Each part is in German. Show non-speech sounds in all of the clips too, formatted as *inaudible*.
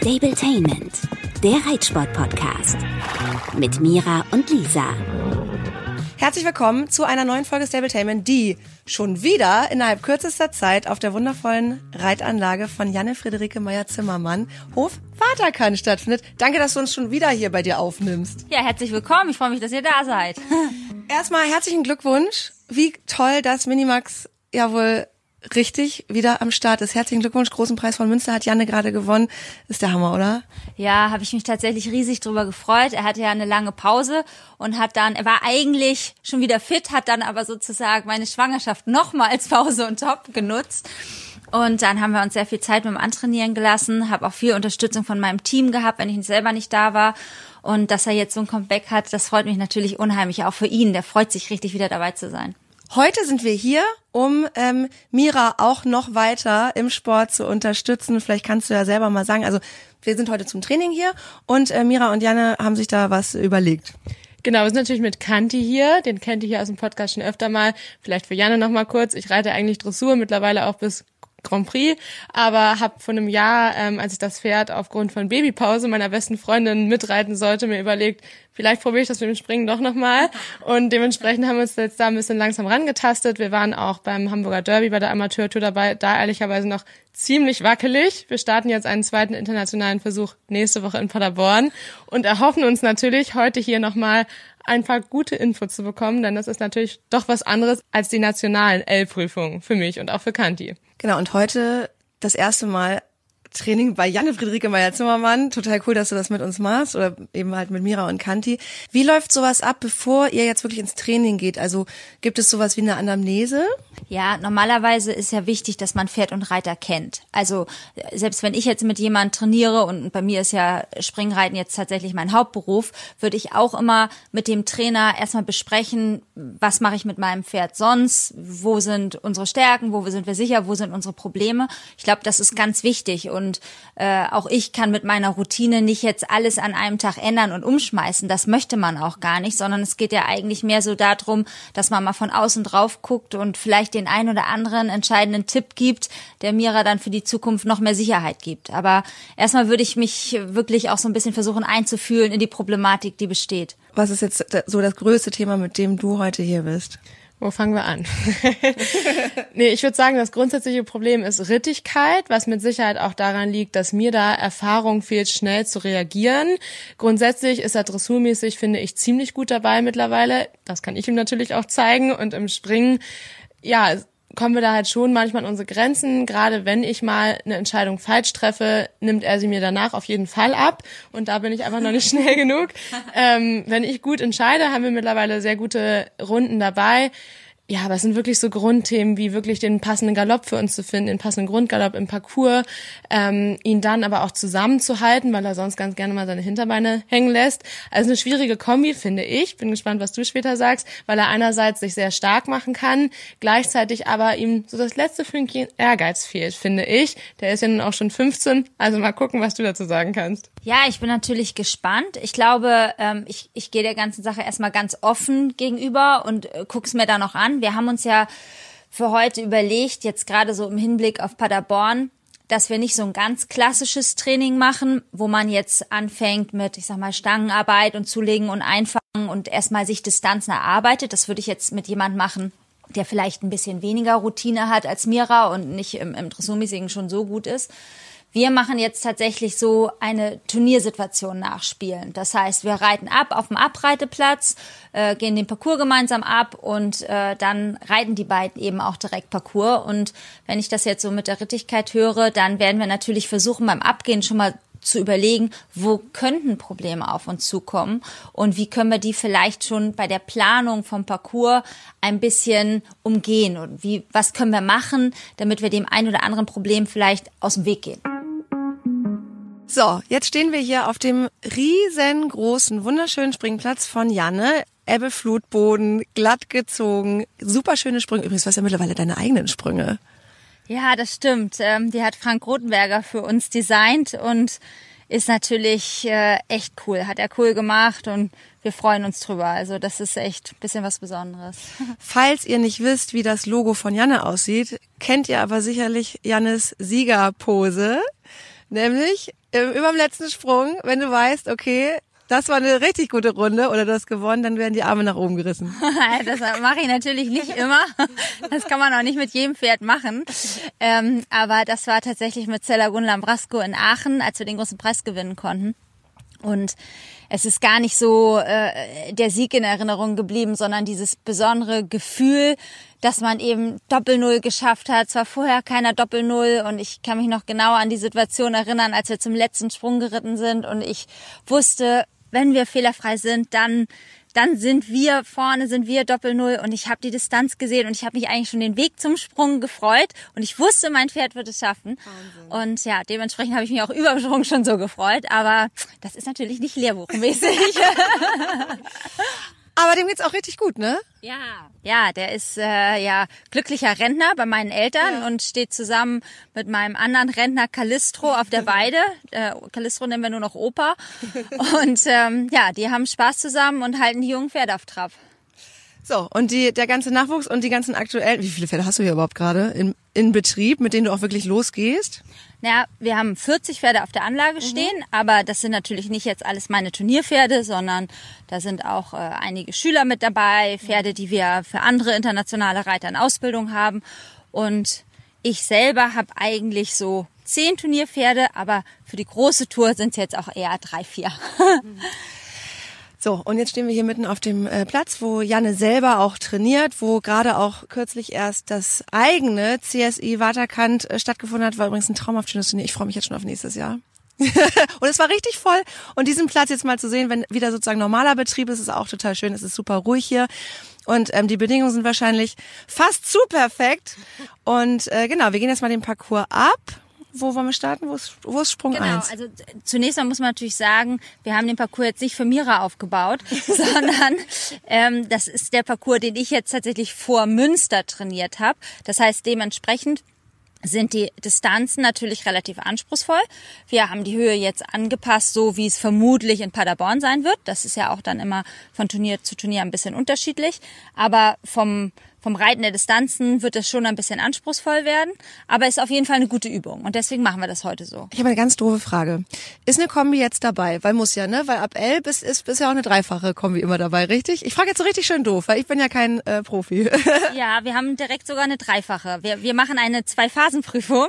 Stabletainment, der Reitsport-Podcast. Mit Mira und Lisa. Herzlich willkommen zu einer neuen Folge Stabletainment, die schon wieder innerhalb kürzester Zeit auf der wundervollen Reitanlage von Janne Friederike Meyer-Zimmermann, Hof Vaterkann stattfindet. Danke, dass du uns schon wieder hier bei dir aufnimmst. Ja, herzlich willkommen. Ich freue mich, dass ihr da seid. Erstmal herzlichen Glückwunsch. Wie toll, dass Minimax ja wohl richtig wieder am Start ist. Herzlichen Glückwunsch, großen Preis von Münster hat Janne gerade gewonnen. Ist der Hammer, oder? Ja, habe ich mich tatsächlich riesig drüber gefreut. Er hatte ja eine lange Pause und hat dann, er war eigentlich schon wieder fit, hat dann aber sozusagen meine Schwangerschaft nochmal als Pause und Top genutzt. Und dann haben wir uns sehr viel Zeit mit dem Antrainieren gelassen, habe auch viel Unterstützung von meinem Team gehabt, wenn ich selber nicht da war. Und dass er jetzt so ein Comeback hat, das freut mich natürlich unheimlich, auch für ihn. Der freut sich richtig wieder dabei zu sein. Heute sind wir hier, um ähm, Mira auch noch weiter im Sport zu unterstützen. Vielleicht kannst du ja selber mal sagen. Also wir sind heute zum Training hier und äh, Mira und Janne haben sich da was überlegt. Genau, wir sind natürlich mit Kanti hier. Den kennt ihr hier aus dem Podcast schon öfter mal. Vielleicht für Janne noch mal kurz. Ich reite eigentlich Dressur, mittlerweile auch bis Grand Prix, aber habe vor einem Jahr, ähm, als ich das Pferd aufgrund von Babypause meiner besten Freundin mitreiten sollte, mir überlegt, vielleicht probiere ich das mit dem Springen doch nochmal. Und dementsprechend haben wir uns jetzt da ein bisschen langsam rangetastet. Wir waren auch beim Hamburger Derby bei der Amateurtour dabei, da ehrlicherweise noch ziemlich wackelig. Wir starten jetzt einen zweiten internationalen Versuch nächste Woche in Paderborn und erhoffen uns natürlich heute hier nochmal ein paar gute Infos zu bekommen, denn das ist natürlich doch was anderes als die nationalen L-Prüfungen für mich und auch für Kanti. Genau, und heute das erste Mal Training bei Janne Friederike Meyer-Zimmermann. Total cool, dass du das mit uns machst oder eben halt mit Mira und Kanti. Wie läuft sowas ab, bevor ihr jetzt wirklich ins Training geht? Also gibt es sowas wie eine Anamnese? Ja, normalerweise ist ja wichtig, dass man Pferd und Reiter kennt. Also selbst wenn ich jetzt mit jemand trainiere und bei mir ist ja Springreiten jetzt tatsächlich mein Hauptberuf, würde ich auch immer mit dem Trainer erstmal besprechen, was mache ich mit meinem Pferd sonst, wo sind unsere Stärken, wo sind wir sicher, wo sind unsere Probleme. Ich glaube, das ist ganz wichtig und äh, auch ich kann mit meiner Routine nicht jetzt alles an einem Tag ändern und umschmeißen. Das möchte man auch gar nicht, sondern es geht ja eigentlich mehr so darum, dass man mal von außen drauf guckt und vielleicht den einen oder anderen entscheidenden Tipp gibt, der Mira dann für die Zukunft noch mehr Sicherheit gibt. Aber erstmal würde ich mich wirklich auch so ein bisschen versuchen einzufühlen in die Problematik, die besteht. Was ist jetzt so das größte Thema, mit dem du heute hier bist? Wo fangen wir an? *laughs* nee, ich würde sagen, das grundsätzliche Problem ist Rittigkeit, was mit Sicherheit auch daran liegt, dass mir da Erfahrung fehlt, schnell zu reagieren. Grundsätzlich ist er dressurmäßig, finde ich, ziemlich gut dabei mittlerweile. Das kann ich ihm natürlich auch zeigen. Und im Springen, ja, kommen wir da halt schon manchmal an unsere Grenzen. Gerade wenn ich mal eine Entscheidung falsch treffe, nimmt er sie mir danach auf jeden Fall ab. Und da bin ich einfach noch nicht *laughs* schnell genug. Ähm, wenn ich gut entscheide, haben wir mittlerweile sehr gute Runden dabei ja, aber es sind wirklich so Grundthemen wie wirklich den passenden Galopp für uns zu finden, den passenden Grundgalopp im Parcours, ähm, ihn dann aber auch zusammenzuhalten, weil er sonst ganz gerne mal seine Hinterbeine hängen lässt. Also eine schwierige Kombi, finde ich. Bin gespannt, was du später sagst, weil er einerseits sich sehr stark machen kann, gleichzeitig aber ihm so das letzte Fünkchen Ehrgeiz fehlt, finde ich. Der ist ja nun auch schon 15, also mal gucken, was du dazu sagen kannst. Ja, ich bin natürlich gespannt. Ich glaube, ähm, ich, ich gehe der ganzen Sache erstmal ganz offen gegenüber und äh, guck's mir da noch an. Wir haben uns ja für heute überlegt, jetzt gerade so im Hinblick auf Paderborn, dass wir nicht so ein ganz klassisches Training machen, wo man jetzt anfängt mit, ich sag mal, Stangenarbeit und zulegen und einfangen und erstmal sich Distanzen erarbeitet. Das würde ich jetzt mit jemand machen, der vielleicht ein bisschen weniger Routine hat als Mira und nicht im, im Dressurmäßigen schon so gut ist wir machen jetzt tatsächlich so eine Turniersituation nachspielen. Das heißt, wir reiten ab auf dem Abreiteplatz, äh, gehen den Parcours gemeinsam ab und äh, dann reiten die beiden eben auch direkt Parcours. Und wenn ich das jetzt so mit der Rittigkeit höre, dann werden wir natürlich versuchen, beim Abgehen schon mal zu überlegen, wo könnten Probleme auf uns zukommen und wie können wir die vielleicht schon bei der Planung vom Parcours ein bisschen umgehen und wie, was können wir machen, damit wir dem ein oder anderen Problem vielleicht aus dem Weg gehen. So, jetzt stehen wir hier auf dem riesengroßen, wunderschönen Springplatz von Janne. Ebbe, Flutboden, glatt gezogen, super schöne Sprünge. Übrigens, was ja mittlerweile deine eigenen Sprünge. Ja, das stimmt. Ähm, die hat Frank Rotenberger für uns designt und ist natürlich äh, echt cool. Hat er cool gemacht und wir freuen uns drüber. Also das ist echt ein bisschen was Besonderes. *laughs* Falls ihr nicht wisst, wie das Logo von Janne aussieht, kennt ihr aber sicherlich Jannes Siegerpose. Nämlich äh, überm letzten Sprung, wenn du weißt, okay, das war eine richtig gute Runde oder du hast gewonnen, dann werden die Arme nach oben gerissen. *laughs* das mache ich natürlich nicht immer. Das kann man auch nicht mit jedem Pferd machen. Ähm, aber das war tatsächlich mit Zella Gunlam Brasco in Aachen, als wir den großen Preis gewinnen konnten. Und es ist gar nicht so äh, der Sieg in Erinnerung geblieben, sondern dieses besondere Gefühl, dass man eben Doppel-Null geschafft hat. Es war vorher keiner Doppel-Null und ich kann mich noch genau an die Situation erinnern, als wir zum letzten Sprung geritten sind und ich wusste, wenn wir fehlerfrei sind, dann dann sind wir vorne, sind wir Doppel Null und ich habe die Distanz gesehen und ich habe mich eigentlich schon den Weg zum Sprung gefreut und ich wusste, mein Pferd wird es schaffen. Wahnsinn. Und ja, dementsprechend habe ich mich auch über Sprung schon so gefreut, aber das ist natürlich nicht lehrbuchmäßig. *laughs* Aber dem geht's auch richtig gut, ne? Ja, ja, der ist äh, ja glücklicher Rentner bei meinen Eltern ja. und steht zusammen mit meinem anderen Rentner Callistro auf der Weide. *laughs* Äh, Callistro nennen wir nur noch Opa. Und ähm, ja, die haben Spaß zusammen und halten die jungen Pferde auf Trab. So, und die, der ganze Nachwuchs und die ganzen aktuellen, wie viele Pferde hast du hier überhaupt gerade in, in Betrieb, mit denen du auch wirklich losgehst? Naja, wir haben 40 Pferde auf der Anlage mhm. stehen, mhm. aber das sind natürlich nicht jetzt alles meine Turnierpferde, sondern da sind auch äh, einige Schüler mit dabei, Pferde, die wir für andere internationale Reiter in Ausbildung haben. Und ich selber habe eigentlich so zehn Turnierpferde, aber für die große Tour sind es jetzt auch eher drei, vier. Mhm. *laughs* So, und jetzt stehen wir hier mitten auf dem äh, Platz, wo Janne selber auch trainiert, wo gerade auch kürzlich erst das eigene CSI Waterkant äh, stattgefunden hat. War übrigens ein traumhaft schönes Turnier. Ich freue mich jetzt schon auf nächstes Jahr. *laughs* und es war richtig voll. Und diesen Platz jetzt mal zu sehen, wenn wieder sozusagen normaler Betrieb ist, ist auch total schön. Es ist super ruhig hier. Und ähm, die Bedingungen sind wahrscheinlich fast zu perfekt. Und äh, genau, wir gehen jetzt mal den Parcours ab wo wollen wir starten? Wo ist, wo ist Sprung genau, 1? Also zunächst mal muss man natürlich sagen, wir haben den Parcours jetzt nicht für Mira aufgebaut, *laughs* sondern ähm, das ist der Parcours, den ich jetzt tatsächlich vor Münster trainiert habe. Das heißt dementsprechend sind die Distanzen natürlich relativ anspruchsvoll. Wir haben die Höhe jetzt angepasst, so wie es vermutlich in Paderborn sein wird. Das ist ja auch dann immer von Turnier zu Turnier ein bisschen unterschiedlich. Aber vom vom Reiten der Distanzen wird es schon ein bisschen anspruchsvoll werden, aber ist auf jeden Fall eine gute Übung und deswegen machen wir das heute so. Ich habe eine ganz doofe Frage. Ist eine Kombi jetzt dabei? Weil muss ja, ne? Weil ab L bis ist bisher auch eine dreifache Kombi immer dabei, richtig? Ich frage jetzt so richtig schön doof, weil ich bin ja kein äh, Profi. *laughs* ja, wir haben direkt sogar eine dreifache. Wir, wir machen eine Zwei-Phasen-Prüfung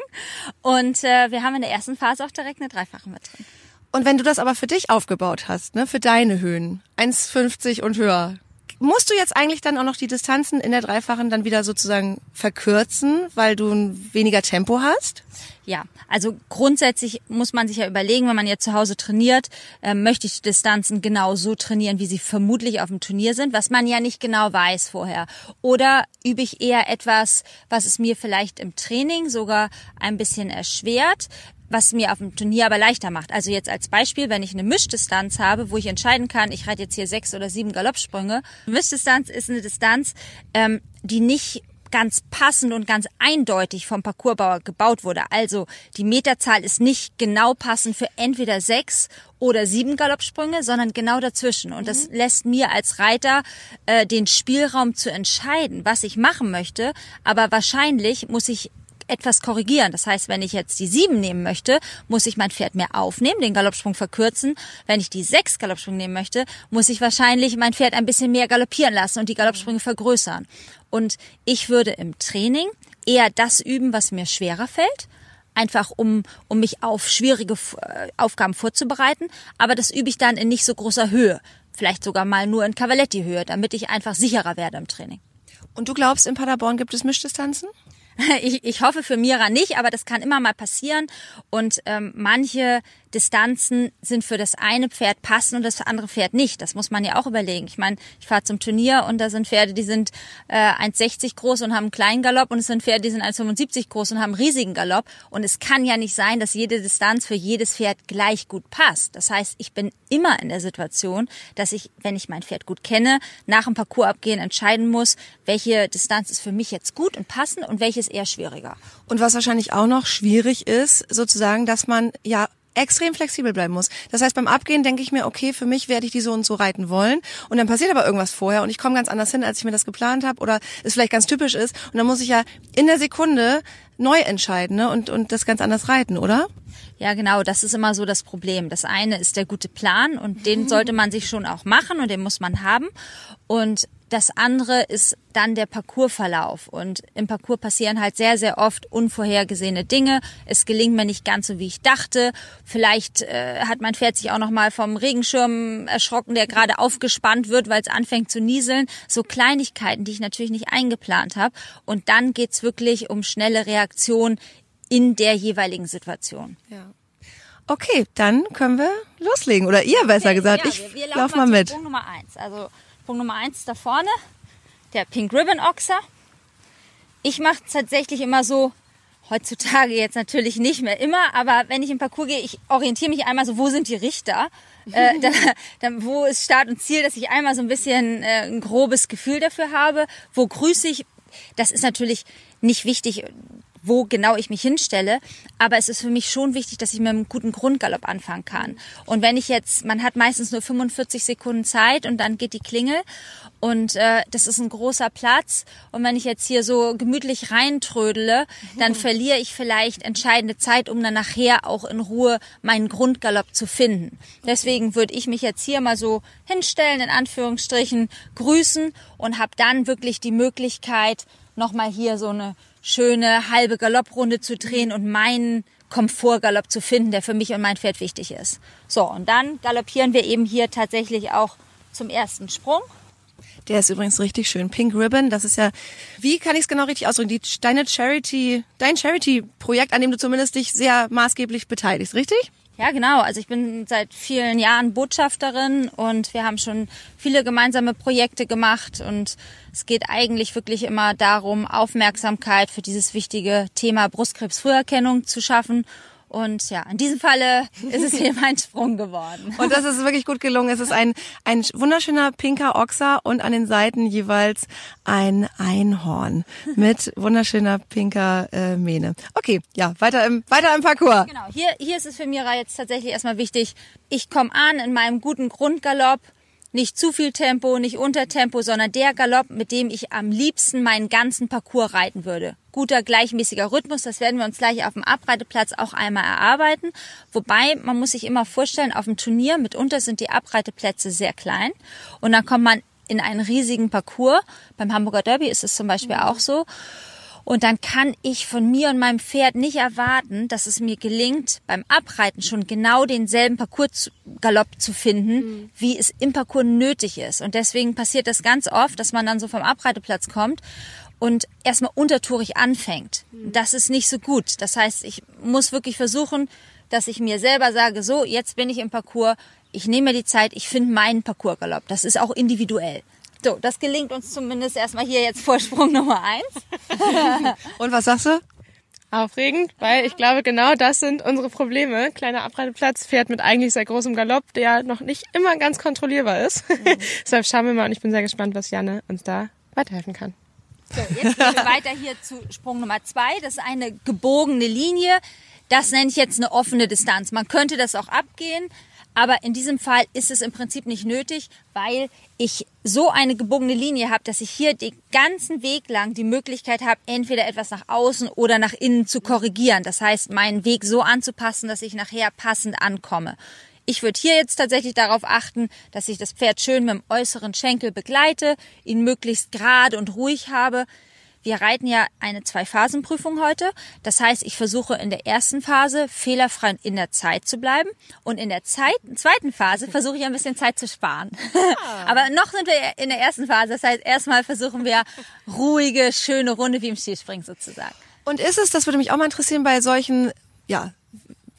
und äh, wir haben in der ersten Phase auch direkt eine dreifache mit drin. Und wenn du das aber für dich aufgebaut hast, ne, für deine Höhen, 1,50 und höher, musst du jetzt eigentlich dann auch noch die Distanzen in der Dreifachen dann wieder sozusagen verkürzen, weil du weniger Tempo hast? Ja, also grundsätzlich muss man sich ja überlegen, wenn man jetzt zu Hause trainiert, äh, möchte ich die Distanzen genau so trainieren, wie sie vermutlich auf dem Turnier sind, was man ja nicht genau weiß vorher. Oder übe ich eher etwas, was es mir vielleicht im Training sogar ein bisschen erschwert, was mir auf dem Turnier aber leichter macht. Also jetzt als Beispiel, wenn ich eine Mischdistanz habe, wo ich entscheiden kann, ich reite jetzt hier sechs oder sieben Galoppsprünge. Mischdistanz ist eine Distanz, ähm, die nicht ganz passend und ganz eindeutig vom Parcoursbauer gebaut wurde. Also die Meterzahl ist nicht genau passend für entweder sechs oder sieben Galoppsprünge, sondern genau dazwischen. Und das mhm. lässt mir als Reiter äh, den Spielraum zu entscheiden, was ich machen möchte. Aber wahrscheinlich muss ich etwas korrigieren. Das heißt, wenn ich jetzt die sieben nehmen möchte, muss ich mein Pferd mehr aufnehmen, den Galoppsprung verkürzen. Wenn ich die sechs Galoppsprung nehmen möchte, muss ich wahrscheinlich mein Pferd ein bisschen mehr galoppieren lassen und die Galoppsprünge vergrößern. Und ich würde im Training eher das üben, was mir schwerer fällt einfach um, um mich auf schwierige äh, Aufgaben vorzubereiten. Aber das übe ich dann in nicht so großer Höhe. Vielleicht sogar mal nur in Cavaletti-Höhe, damit ich einfach sicherer werde im Training. Und du glaubst, in Paderborn gibt es Mischdistanzen? *laughs* Ich, ich hoffe für Mira nicht, aber das kann immer mal passieren. Und ähm, manche Distanzen sind für das eine Pferd passen und das andere Pferd nicht. Das muss man ja auch überlegen. Ich meine, ich fahre zum Turnier und da sind Pferde, die sind äh, 1,60 groß und haben einen kleinen Galopp und es sind Pferde, die sind 1,75 groß und haben einen riesigen Galopp. Und es kann ja nicht sein, dass jede Distanz für jedes Pferd gleich gut passt. Das heißt, ich bin immer in der Situation, dass ich, wenn ich mein Pferd gut kenne, nach dem Parcours abgehen entscheiden muss, welche Distanz ist für mich jetzt gut und passend und welche ist eher schwieriger. Und was wahrscheinlich auch noch schwierig ist, sozusagen, dass man ja extrem flexibel bleiben muss. Das heißt, beim Abgehen denke ich mir, okay, für mich werde ich die so und so reiten wollen. Und dann passiert aber irgendwas vorher und ich komme ganz anders hin, als ich mir das geplant habe oder es vielleicht ganz typisch ist. Und dann muss ich ja in der Sekunde neu entscheiden ne? und, und das ganz anders reiten, oder? Ja, genau, das ist immer so das Problem. Das eine ist der gute Plan und den sollte man sich schon auch machen und den muss man haben. Und das andere ist dann der Parcoursverlauf. Und im Parcours passieren halt sehr, sehr oft unvorhergesehene Dinge. Es gelingt mir nicht ganz so, wie ich dachte. Vielleicht äh, hat mein Pferd sich auch noch mal vom Regenschirm erschrocken, der gerade aufgespannt wird, weil es anfängt zu nieseln. So Kleinigkeiten, die ich natürlich nicht eingeplant habe. Und dann geht's wirklich um schnelle Reaktion in der jeweiligen Situation. Ja. Okay, dann können wir loslegen. Oder ihr besser gesagt. Ja, ich wir, wir lauf laufen mal zu mit. Sprung Nummer eins. Also Sprung Nummer eins da vorne, der Pink Ribbon Ochser. Ich mache tatsächlich immer so, heutzutage jetzt natürlich nicht mehr immer, aber wenn ich im Parcours gehe, ich orientiere mich einmal so, wo sind die Richter? *laughs* äh, da, dann, wo ist Start und Ziel, dass ich einmal so ein bisschen äh, ein grobes Gefühl dafür habe. Wo grüße ich? Das ist natürlich nicht wichtig, wo genau ich mich hinstelle. Aber es ist für mich schon wichtig, dass ich mit einem guten Grundgalopp anfangen kann. Und wenn ich jetzt, man hat meistens nur 45 Sekunden Zeit und dann geht die Klingel und äh, das ist ein großer Platz. Und wenn ich jetzt hier so gemütlich reintrödele, dann verliere ich vielleicht entscheidende Zeit, um dann nachher auch in Ruhe meinen Grundgalopp zu finden. Deswegen würde ich mich jetzt hier mal so hinstellen, in Anführungsstrichen, grüßen und habe dann wirklich die Möglichkeit, nochmal hier so eine schöne halbe Galopprunde zu drehen und meinen Komfortgalopp zu finden, der für mich und mein Pferd wichtig ist. So, und dann galoppieren wir eben hier tatsächlich auch zum ersten Sprung. Der ist übrigens richtig schön. Pink Ribbon, das ist ja, wie kann ich es genau richtig ausdrücken? Die, deine Charity, dein Charity-Projekt, an dem du zumindest dich sehr maßgeblich beteiligst, richtig? Ja, genau. Also ich bin seit vielen Jahren Botschafterin und wir haben schon viele gemeinsame Projekte gemacht und es geht eigentlich wirklich immer darum, Aufmerksamkeit für dieses wichtige Thema Brustkrebsfrüherkennung zu schaffen. Und ja, in diesem Falle *laughs* ist es hier mein Sprung geworden. Und das ist wirklich gut gelungen. Es ist ein, ein wunderschöner pinker Ochser und an den Seiten jeweils ein Einhorn mit wunderschöner pinker äh, Mähne. Okay, ja, weiter im, weiter im Parcours. Genau, hier, hier ist es für Mira jetzt tatsächlich erstmal wichtig, ich komme an in meinem guten Grundgalopp, nicht zu viel Tempo, nicht unter Tempo, sondern der Galopp, mit dem ich am liebsten meinen ganzen Parcours reiten würde. Guter, gleichmäßiger Rhythmus, das werden wir uns gleich auf dem Abreiteplatz auch einmal erarbeiten. Wobei, man muss sich immer vorstellen, auf dem Turnier mitunter sind die Abreiteplätze sehr klein und dann kommt man in einen riesigen Parcours. Beim Hamburger Derby ist es zum Beispiel auch so. Und dann kann ich von mir und meinem Pferd nicht erwarten, dass es mir gelingt, beim Abreiten schon genau denselben Parcoursgalopp zu finden, wie es im Parcours nötig ist. Und deswegen passiert das ganz oft, dass man dann so vom Abreiteplatz kommt und erstmal untertourig anfängt. Das ist nicht so gut. Das heißt, ich muss wirklich versuchen, dass ich mir selber sage, so, jetzt bin ich im Parcours, ich nehme mir die Zeit, ich finde meinen Parcoursgalopp. Das ist auch individuell. So, das gelingt uns zumindest erstmal hier jetzt Vorsprung Nummer eins. *laughs* Und was sagst du? Aufregend, weil ich glaube, genau das sind unsere Probleme. Kleiner Abreiteplatz, Pferd mit eigentlich sehr großem Galopp, der noch nicht immer ganz kontrollierbar ist. *laughs* Deshalb schauen wir mal und ich bin sehr gespannt, was Janne uns da weiterhelfen kann. So, jetzt gehen wir weiter hier zu Sprung Nummer zwei. Das ist eine gebogene Linie. Das nenne ich jetzt eine offene Distanz. Man könnte das auch abgehen, aber in diesem Fall ist es im Prinzip nicht nötig, weil ich so eine gebogene Linie habe, dass ich hier den ganzen Weg lang die Möglichkeit habe, entweder etwas nach außen oder nach innen zu korrigieren. Das heißt, meinen Weg so anzupassen, dass ich nachher passend ankomme. Ich würde hier jetzt tatsächlich darauf achten, dass ich das Pferd schön mit dem äußeren Schenkel begleite, ihn möglichst gerade und ruhig habe. Wir reiten ja eine Zwei-Phasen-Prüfung heute. Das heißt, ich versuche in der ersten Phase fehlerfrei in der Zeit zu bleiben und in der Zeit, zweiten Phase versuche ich ein bisschen Zeit zu sparen. *laughs* Aber noch sind wir in der ersten Phase. Das heißt, erstmal versuchen wir ruhige, schöne Runde wie im Skispringen sozusagen. Und ist es, das würde mich auch mal interessieren, bei solchen, ja,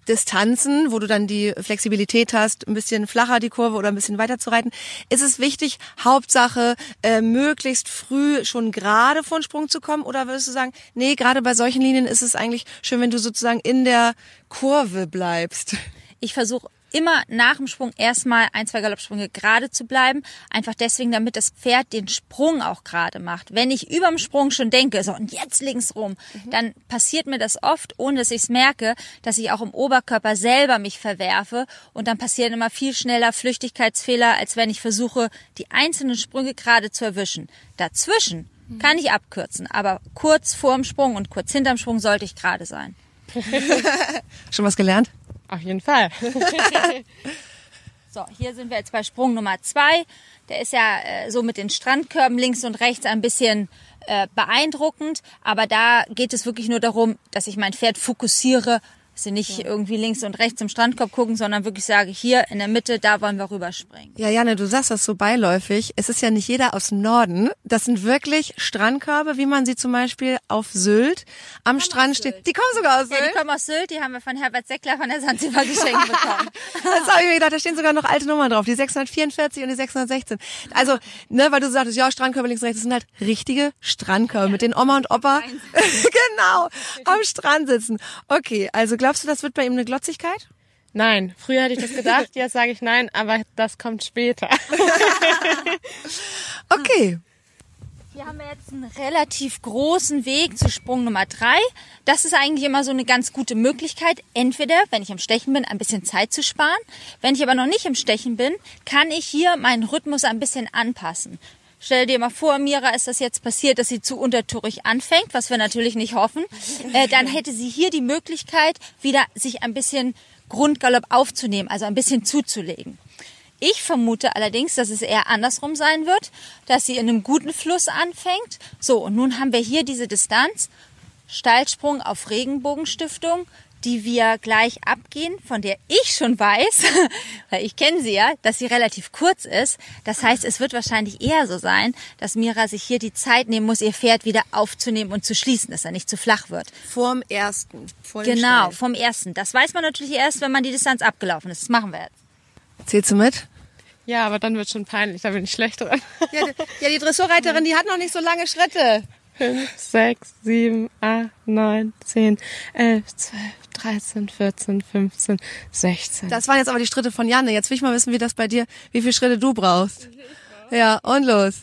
Distanzen, wo du dann die Flexibilität hast, ein bisschen flacher die Kurve oder ein bisschen weiter zu reiten, ist es wichtig, Hauptsache äh, möglichst früh schon gerade vor den Sprung zu kommen? Oder würdest du sagen, nee, gerade bei solchen Linien ist es eigentlich schön, wenn du sozusagen in der Kurve bleibst? Ich versuche immer nach dem Sprung erstmal ein, zwei Galoppsprünge gerade zu bleiben. Einfach deswegen, damit das Pferd den Sprung auch gerade macht. Wenn ich überm Sprung schon denke, so und jetzt links rum, dann passiert mir das oft, ohne dass ich es merke, dass ich auch im Oberkörper selber mich verwerfe und dann passieren immer viel schneller Flüchtigkeitsfehler, als wenn ich versuche, die einzelnen Sprünge gerade zu erwischen. Dazwischen kann ich abkürzen, aber kurz vorm Sprung und kurz hinterm Sprung sollte ich gerade sein. *laughs* Schon was gelernt? Auf jeden Fall. *laughs* So, hier sind wir jetzt bei Sprung Nummer zwei. Der ist ja äh, so mit den Strandkörben links und rechts ein bisschen äh, beeindruckend, aber da geht es wirklich nur darum, dass ich mein Pferd fokussiere sie nicht ja. irgendwie links und rechts im Strandkorb gucken, sondern wirklich sage, hier in der Mitte, da wollen wir rüberspringen. Ja, Janne, du sagst das so beiläufig. Es ist ja nicht jeder aus dem Norden. Das sind wirklich Strandkörbe, wie man sie zum Beispiel auf Sylt am Strand steht. Die kommen sogar aus Sylt? Ja, die kommen aus Sylt. Die haben wir von Herbert Seckler von der Sansibar geschenkt *laughs* bekommen. das habe ich mir gedacht. Da stehen sogar noch alte Nummern drauf. Die 644 und die 616. Also, ne, weil du sagtest, ja, Strandkörbe links und rechts. Das sind halt richtige Strandkörbe, mit denen Oma und Opa *laughs* genau am Strand sitzen. Okay, also glaubst du, das wird bei ihm eine Glotzigkeit? Nein, früher hätte ich das gedacht, *laughs* jetzt sage ich nein, aber das kommt später. *laughs* okay. Hier haben wir jetzt einen relativ großen Weg zu Sprung Nummer drei. Das ist eigentlich immer so eine ganz gute Möglichkeit. Entweder, wenn ich im Stechen bin, ein bisschen Zeit zu sparen. Wenn ich aber noch nicht im Stechen bin, kann ich hier meinen Rhythmus ein bisschen anpassen. Stell dir mal vor, Mira ist das jetzt passiert, dass sie zu untertourig anfängt, was wir natürlich nicht hoffen. Äh, dann hätte sie hier die Möglichkeit, wieder sich ein bisschen Grundgalopp aufzunehmen, also ein bisschen zuzulegen. Ich vermute allerdings, dass es eher andersrum sein wird, dass sie in einem guten Fluss anfängt. So, und nun haben wir hier diese Distanz. Steilsprung auf Regenbogenstiftung, die wir gleich abgehen, von der ich schon weiß, *laughs* weil ich kenne sie ja, dass sie relativ kurz ist. Das heißt, es wird wahrscheinlich eher so sein, dass Mira sich hier die Zeit nehmen muss, ihr Pferd wieder aufzunehmen und zu schließen, dass er nicht zu flach wird. Vorm ersten. Vor genau, Stein. vom ersten. Das weiß man natürlich erst, wenn man die Distanz abgelaufen ist. Das machen wir jetzt. Zählst du mit? Ja, aber dann wird schon peinlich, da bin ich schlecht dran. Ja, ja die Dressurreiterin, die hat noch nicht so lange Schritte. 5, 6, 7, 8, 9, 10, 11, 12, 13, 14, 15, 16. Das waren jetzt aber die Schritte von Janne. Jetzt will ich mal wissen, wie das bei dir, wie viele Schritte du brauchst. Ja, und los.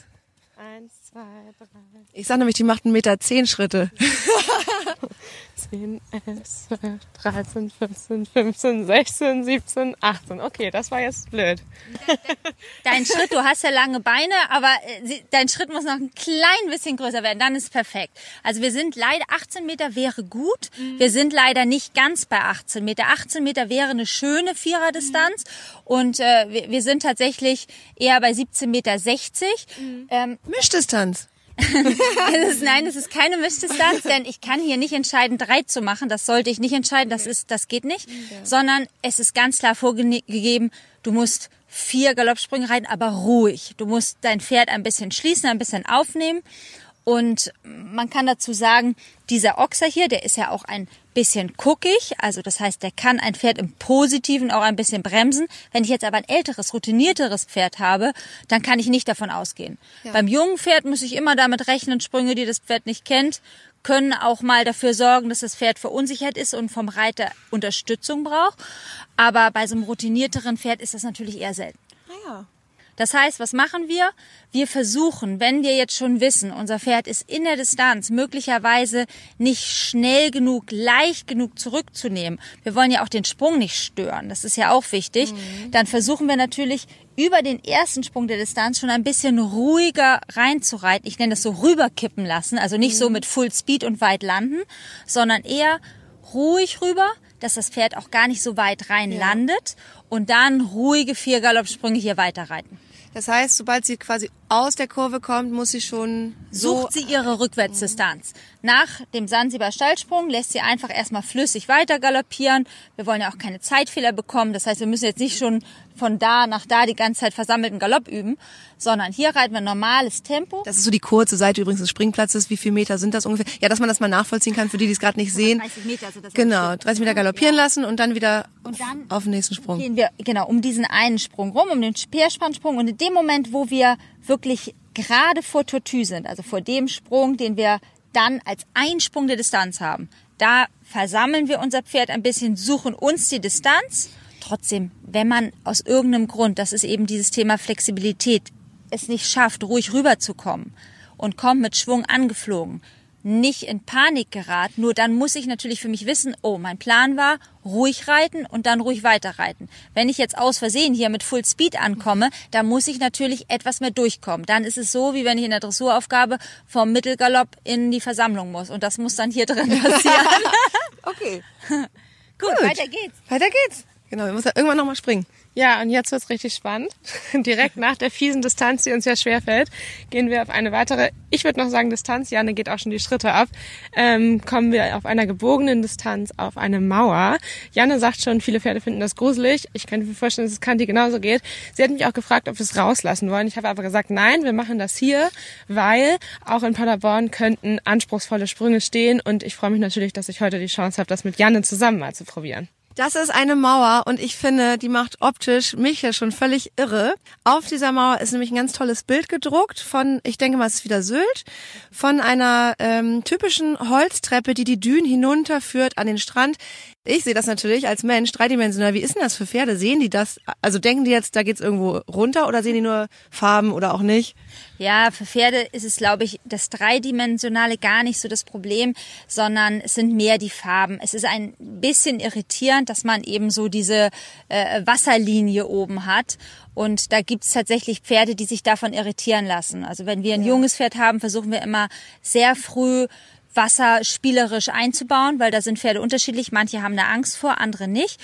Eins, zwei, drei. Ich sag nämlich, die macht einen Meter zehn Schritte. *laughs* 10, 11, 12, 13, 14, 15, 16, 17, 18. Okay, das war jetzt blöd. *laughs* Dein Schritt, du hast ja lange Beine, aber äh, dein Schritt muss noch ein klein bisschen größer werden, dann ist perfekt. Also wir sind leider, 18 Meter wäre gut. Mhm. Wir sind leider nicht ganz bei 18 Meter. 18 Meter wäre eine schöne Viererdistanz mhm. und äh, wir, wir, sind tatsächlich eher bei 17,60 Meter. Mhm. Ähm, Mischdistanz. *laughs* es ist, nein, es ist keine Mischdistanz, denn ich kann hier nicht entscheiden, drei zu machen. Das sollte ich nicht entscheiden. Das ist, das geht nicht. Sondern es ist ganz klar vorgegeben, du musst vier Galoppsprünge reiten, aber ruhig. Du musst dein Pferd ein bisschen schließen, ein bisschen aufnehmen. Und man kann dazu sagen, dieser Ochser hier, der ist ja auch ein bisschen guckig, also das heißt, der kann ein Pferd im Positiven auch ein bisschen bremsen. Wenn ich jetzt aber ein älteres, routinierteres Pferd habe, dann kann ich nicht davon ausgehen. Ja. Beim jungen Pferd muss ich immer damit rechnen, Sprünge, die das Pferd nicht kennt, können auch mal dafür sorgen, dass das Pferd verunsichert ist und vom Reiter Unterstützung braucht. Aber bei so einem routinierteren Pferd ist das natürlich eher selten. Ah ja. Das heißt, was machen wir? Wir versuchen, wenn wir jetzt schon wissen, unser Pferd ist in der Distanz möglicherweise nicht schnell genug, leicht genug zurückzunehmen. Wir wollen ja auch den Sprung nicht stören. Das ist ja auch wichtig. Mhm. Dann versuchen wir natürlich über den ersten Sprung der Distanz schon ein bisschen ruhiger reinzureiten. Ich nenne das so rüberkippen lassen. Also nicht mhm. so mit Full Speed und weit landen, sondern eher ruhig rüber, dass das Pferd auch gar nicht so weit rein ja. landet und dann ruhige vier Galoppsprünge hier weiter reiten. Das heißt, sobald sie quasi aus der Kurve kommt, muss sie schon so Sucht sie ihre Rückwärtsdistanz. Nach dem Sansibar Stallsprung lässt sie einfach erstmal flüssig weiter galoppieren. Wir wollen ja auch keine Zeitfehler bekommen. Das heißt, wir müssen jetzt nicht schon von da nach da die ganze Zeit versammelten Galopp üben, sondern hier reiten wir normales Tempo. Das ist so die kurze Seite übrigens des Springplatzes. Wie viele Meter sind das ungefähr? Ja, dass man das mal nachvollziehen kann für die, die es gerade nicht sehen. 30 Meter. Also das genau, 30 Meter galoppieren ja. lassen und dann wieder und dann auf den nächsten Sprung. Gehen wir genau um diesen einen Sprung rum, um den Speerspannsprung und in dem Moment, wo wir wirklich gerade vor Tortue sind, also vor dem Sprung, den wir dann als Einsprung der Distanz haben, da versammeln wir unser Pferd ein bisschen, suchen uns die Distanz. Trotzdem, wenn man aus irgendeinem Grund, das ist eben dieses Thema Flexibilität, es nicht schafft, ruhig rüberzukommen und kommt mit Schwung angeflogen, nicht in Panik gerät. Nur dann muss ich natürlich für mich wissen, oh, mein Plan war, ruhig reiten und dann ruhig weiterreiten. Wenn ich jetzt aus Versehen hier mit Full Speed ankomme, dann muss ich natürlich etwas mehr durchkommen. Dann ist es so, wie wenn ich in der Dressuraufgabe vom Mittelgalopp in die Versammlung muss. Und das muss dann hier drin *laughs* passieren. okay. *laughs* Gut, weiter geht's. Weiter geht's. Genau, wir müssen ja irgendwann nochmal springen. Ja, und jetzt wird's richtig spannend. *laughs* Direkt nach der fiesen Distanz, die uns ja schwerfällt, gehen wir auf eine weitere, ich würde noch sagen Distanz, Janne geht auch schon die Schritte ab, ähm, kommen wir auf einer gebogenen Distanz auf eine Mauer. Janne sagt schon, viele Pferde finden das gruselig. Ich könnte mir vorstellen, dass es Kanti genauso geht. Sie hat mich auch gefragt, ob wir es rauslassen wollen. Ich habe aber gesagt, nein, wir machen das hier, weil auch in Paderborn könnten anspruchsvolle Sprünge stehen und ich freue mich natürlich, dass ich heute die Chance habe, das mit Janne zusammen mal zu probieren. Das ist eine Mauer und ich finde, die macht optisch mich ja schon völlig irre. Auf dieser Mauer ist nämlich ein ganz tolles Bild gedruckt von, ich denke mal, es ist wieder Sylt, von einer ähm, typischen Holztreppe, die die Dünen hinunterführt an den Strand. Ich sehe das natürlich als Mensch dreidimensional. Wie ist denn das für Pferde? Sehen die das? Also denken die jetzt, da geht's irgendwo runter oder sehen die nur Farben oder auch nicht? Ja, für Pferde ist es, glaube ich, das Dreidimensionale gar nicht so das Problem, sondern es sind mehr die Farben. Es ist ein bisschen irritierend, dass man eben so diese äh, Wasserlinie oben hat. Und da gibt's tatsächlich Pferde, die sich davon irritieren lassen. Also wenn wir ein ja. junges Pferd haben, versuchen wir immer sehr früh Wasser spielerisch einzubauen, weil da sind Pferde unterschiedlich. Manche haben eine Angst vor, andere nicht.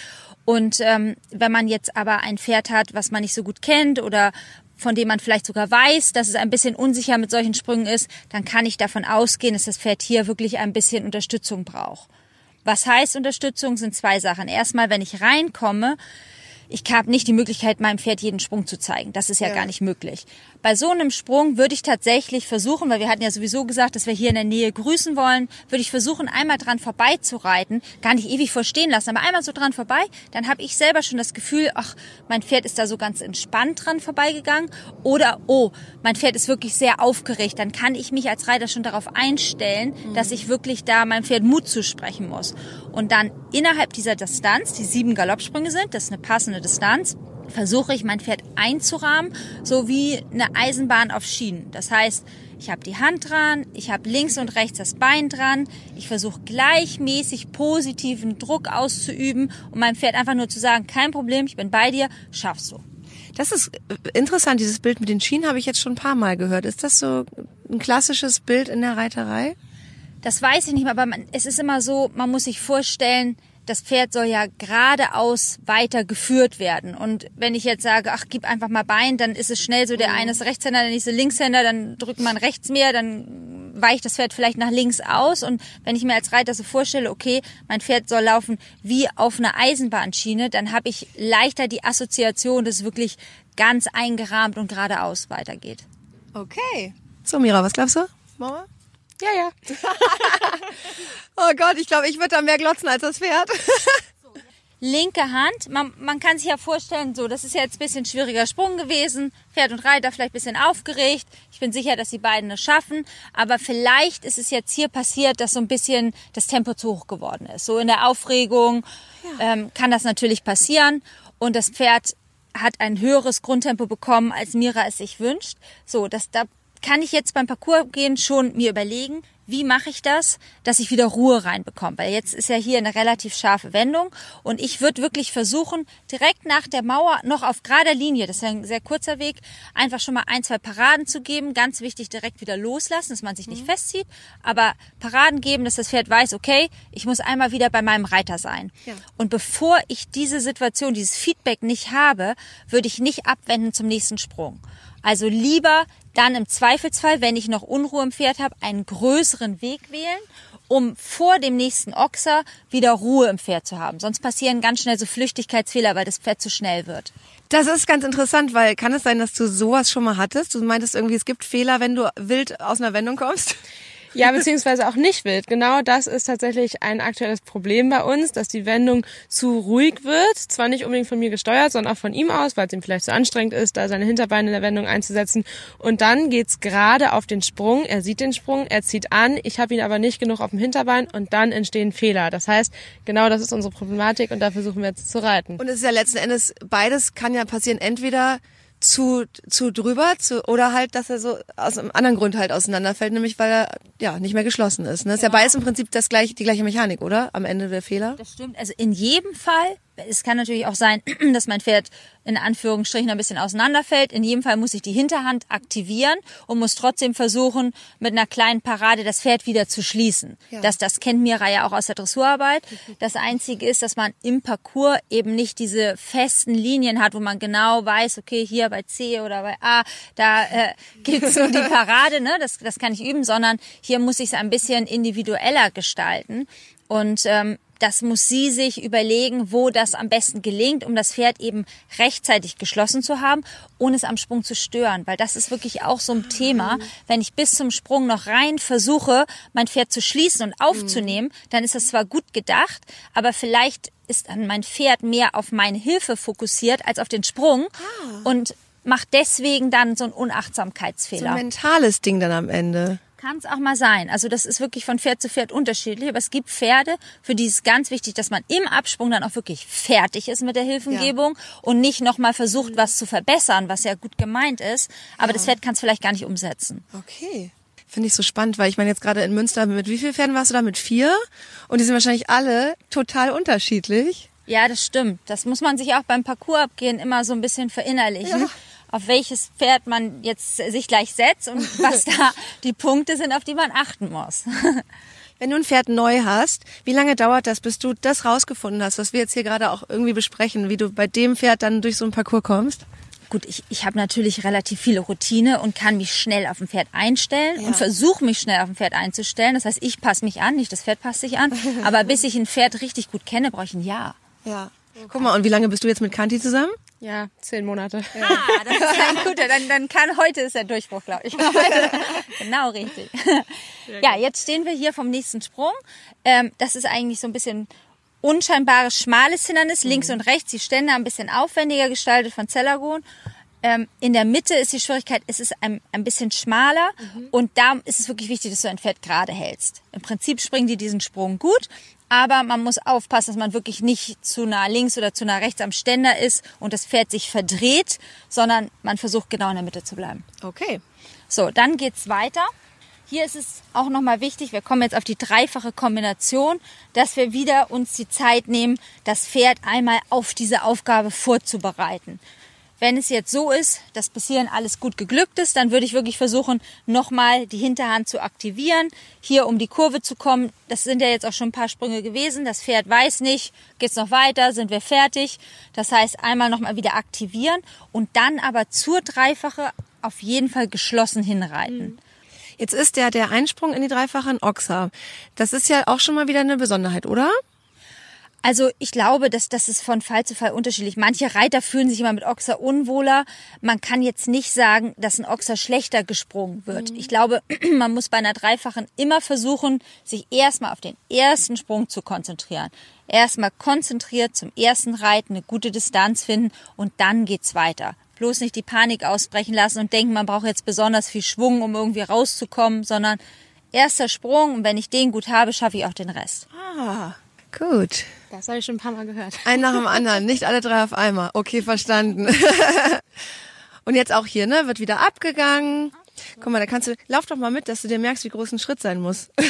Und ähm, wenn man jetzt aber ein Pferd hat, was man nicht so gut kennt oder von dem man vielleicht sogar weiß, dass es ein bisschen unsicher mit solchen Sprüngen ist, dann kann ich davon ausgehen, dass das Pferd hier wirklich ein bisschen Unterstützung braucht. Was heißt Unterstützung? Sind zwei Sachen. Erstmal, wenn ich reinkomme, ich habe nicht die Möglichkeit, meinem Pferd jeden Sprung zu zeigen. Das ist ja, ja, gar nicht möglich. Bei so einem Sprung würde ich tatsächlich versuchen, weil wir hatten ja sowieso gesagt, dass wir hier in der Nähe grüßen wollen, würde ich versuchen, einmal dran vorbei zu reiten, gar nicht ewig vorstehen lassen, aber einmal so dran vorbei, dann habe ich selber schon das Gefühl, ach, mein Pferd ist da so ganz entspannt dran vorbeigegangen oder oh, mein Pferd ist wirklich sehr aufgeregt, dann kann ich mich als Reiter schon darauf einstellen, mhm. dass ich wirklich da meinem Pferd Mut zusprechen muss. Und dann innerhalb dieser Distanz, die sieben Galoppsprünge sind, das ist eine passende Distanz, versuche ich mein Pferd einzurahmen, so wie eine Eisenbahn auf Schienen. Das heißt, ich habe die Hand dran, ich habe links und rechts das Bein dran, ich versuche gleichmäßig positiven Druck auszuüben und meinem Pferd einfach nur zu sagen, kein Problem, ich bin bei dir, schaffst du. Das ist interessant, dieses Bild mit den Schienen habe ich jetzt schon ein paar Mal gehört. Ist das so ein klassisches Bild in der Reiterei? Das weiß ich nicht mehr, aber man, es ist immer so, man muss sich vorstellen, das Pferd soll ja geradeaus weiter geführt werden. Und wenn ich jetzt sage, ach, gib einfach mal Bein, dann ist es schnell so, der mhm. eine ist Rechtshänder, der nächste Linkshänder, dann drückt man rechts mehr, dann weicht das Pferd vielleicht nach links aus. Und wenn ich mir als Reiter so vorstelle, okay, mein Pferd soll laufen wie auf einer Eisenbahnschiene, dann habe ich leichter die Assoziation, dass es wirklich ganz eingerahmt und geradeaus weitergeht. Okay. So, Mira, was glaubst du? Mama? Ja, ja. *laughs* oh Gott, ich glaube, ich würde da mehr glotzen als das Pferd. *laughs* Linke Hand, man, man kann sich ja vorstellen, so, das ist jetzt ein bisschen schwieriger Sprung gewesen. Pferd und Reiter vielleicht ein bisschen aufgeregt. Ich bin sicher, dass die beiden es schaffen. Aber vielleicht ist es jetzt hier passiert, dass so ein bisschen das Tempo zu hoch geworden ist. So in der Aufregung ja. ähm, kann das natürlich passieren. Und das Pferd hat ein höheres Grundtempo bekommen, als Mira es sich wünscht. So, das, da kann ich jetzt beim Parcours gehen schon mir überlegen, wie mache ich das, dass ich wieder Ruhe reinbekomme? Weil jetzt ist ja hier eine relativ scharfe Wendung und ich würde wirklich versuchen, direkt nach der Mauer noch auf gerader Linie, das ist ein sehr kurzer Weg, einfach schon mal ein, zwei Paraden zu geben. Ganz wichtig, direkt wieder loslassen, dass man sich nicht mhm. festzieht, aber Paraden geben, dass das Pferd weiß, okay, ich muss einmal wieder bei meinem Reiter sein. Ja. Und bevor ich diese Situation, dieses Feedback nicht habe, würde ich nicht abwenden zum nächsten Sprung. Also lieber dann im Zweifelsfall, wenn ich noch Unruhe im Pferd habe, einen größeren Weg wählen, um vor dem nächsten Ochser wieder Ruhe im Pferd zu haben. Sonst passieren ganz schnell so Flüchtigkeitsfehler, weil das Pferd zu schnell wird. Das ist ganz interessant, weil kann es sein, dass du sowas schon mal hattest? Du meintest irgendwie, es gibt Fehler, wenn du wild aus einer Wendung kommst? Ja, beziehungsweise auch nicht wild. Genau das ist tatsächlich ein aktuelles Problem bei uns, dass die Wendung zu ruhig wird. Zwar nicht unbedingt von mir gesteuert, sondern auch von ihm aus, weil es ihm vielleicht zu anstrengend ist, da seine Hinterbeine in der Wendung einzusetzen. Und dann geht's gerade auf den Sprung. Er sieht den Sprung, er zieht an. Ich habe ihn aber nicht genug auf dem Hinterbein und dann entstehen Fehler. Das heißt, genau das ist unsere Problematik und da versuchen wir jetzt zu reiten. Und es ist ja letzten Endes, beides kann ja passieren. Entweder zu, zu drüber zu, oder halt, dass er so aus einem anderen Grund halt auseinanderfällt, nämlich weil er ja nicht mehr geschlossen ist. Ne? Das ist ja beides im Prinzip das gleiche, die gleiche Mechanik, oder? Am Ende der Fehler. Das stimmt. Also in jedem Fall es kann natürlich auch sein, *clears throat* dass mein Pferd in Anführungsstrichen ein bisschen auseinanderfällt. In jedem Fall muss ich die Hinterhand aktivieren und muss trotzdem versuchen, mit einer kleinen Parade das Pferd wieder zu schließen. Ja. Das, das kennt Mira ja auch aus der Dressurarbeit. Das Einzige ist, dass man im Parcours eben nicht diese festen Linien hat, wo man genau weiß, okay, hier bei C oder bei A, da äh, *laughs* gibt's nur die Parade, ne? das, das kann ich üben, sondern hier muss ich es ein bisschen individueller gestalten. Und ähm, das muss sie sich überlegen, wo das am besten gelingt, um das Pferd eben rechtzeitig geschlossen zu haben, ohne es am Sprung zu stören. Weil das ist wirklich auch so ein Thema. Wenn ich bis zum Sprung noch rein versuche, mein Pferd zu schließen und aufzunehmen, dann ist das zwar gut gedacht, aber vielleicht ist dann mein Pferd mehr auf meine Hilfe fokussiert als auf den Sprung ah. und macht deswegen dann so einen Unachtsamkeitsfehler. So ein mentales Ding dann am Ende. Kann es auch mal sein. Also das ist wirklich von Pferd zu Pferd unterschiedlich. Aber es gibt Pferde, für die ist ganz wichtig, dass man im Absprung dann auch wirklich fertig ist mit der Hilfengebung ja. und nicht nochmal versucht, was zu verbessern, was ja gut gemeint ist. Aber ja. das Pferd kann es vielleicht gar nicht umsetzen. Okay. Finde ich so spannend, weil ich meine jetzt gerade in Münster, mit wie vielen Pferden warst du da? Mit vier? Und die sind wahrscheinlich alle total unterschiedlich. Ja, das stimmt. Das muss man sich auch beim Parcours abgehen immer so ein bisschen verinnerlichen. Ja auf welches Pferd man jetzt sich gleich setzt und *laughs* was da die Punkte sind, auf die man achten muss. *laughs* Wenn du ein Pferd neu hast, wie lange dauert das, bis du das rausgefunden hast, was wir jetzt hier gerade auch irgendwie besprechen, wie du bei dem Pferd dann durch so ein Parcours kommst? Gut, ich, ich habe natürlich relativ viele Routine und kann mich schnell auf ein Pferd einstellen ja. und versuche mich schnell auf ein Pferd einzustellen. Das heißt, ich passe mich an, nicht das Pferd passt sich an. *laughs* Aber bis ich ein Pferd richtig gut kenne, brauche ich ein Jahr. Ja. Guck mal, und wie lange bist du jetzt mit Kanti zusammen? Ja, zehn Monate. Ah, das ist *laughs* ein guter. Dann, dann kann heute ist der Durchbruch, glaube ich. *laughs* genau richtig. Ja, jetzt stehen wir hier vom nächsten Sprung. Ähm, das ist eigentlich so ein bisschen unscheinbares, schmales Hindernis, mhm. links und rechts. Die Stände ein bisschen aufwendiger gestaltet von Zellagon. Ähm, in der Mitte ist die Schwierigkeit, es ist ein, ein bisschen schmaler mhm. und da ist es wirklich wichtig, dass du ein Pferd gerade hältst. Im Prinzip springen die diesen Sprung gut, aber man muss aufpassen, dass man wirklich nicht zu nah links oder zu nah rechts am Ständer ist und das Pferd sich verdreht, sondern man versucht genau in der Mitte zu bleiben. Okay. So, dann geht's weiter. Hier ist es auch nochmal wichtig, wir kommen jetzt auf die dreifache Kombination, dass wir wieder uns die Zeit nehmen, das Pferd einmal auf diese Aufgabe vorzubereiten. Wenn es jetzt so ist, dass bis hierhin alles gut geglückt ist, dann würde ich wirklich versuchen, nochmal die Hinterhand zu aktivieren, hier um die Kurve zu kommen. Das sind ja jetzt auch schon ein paar Sprünge gewesen. Das Pferd weiß nicht, geht's noch weiter, sind wir fertig. Das heißt, einmal nochmal wieder aktivieren und dann aber zur Dreifache auf jeden Fall geschlossen hinreiten. Jetzt ist der, der Einsprung in die Dreifache ein Ochser. Das ist ja auch schon mal wieder eine Besonderheit, oder? Also ich glaube, dass das ist von Fall zu Fall unterschiedlich. Manche Reiter fühlen sich immer mit Ochser unwohler. Man kann jetzt nicht sagen, dass ein Ochser schlechter gesprungen wird. Mhm. Ich glaube, *clears throat* man muss bei einer Dreifachen immer versuchen, sich erstmal auf den ersten Sprung zu konzentrieren. Erstmal konzentriert zum ersten Reiten eine gute Distanz finden und dann geht's weiter. Bloß nicht die Panik ausbrechen lassen und denken, man braucht jetzt besonders viel Schwung, um irgendwie rauszukommen, sondern erster Sprung und wenn ich den gut habe, schaffe ich auch den Rest. Ah, gut. Das habe ich schon ein paar Mal gehört. Ein nach dem anderen, nicht alle drei auf einmal. Okay, verstanden. *laughs* Und jetzt auch hier, ne, wird wieder abgegangen. Guck mal, da kannst du, lauf doch mal mit, dass du dir merkst, wie groß ein Schritt sein muss. *laughs* ja,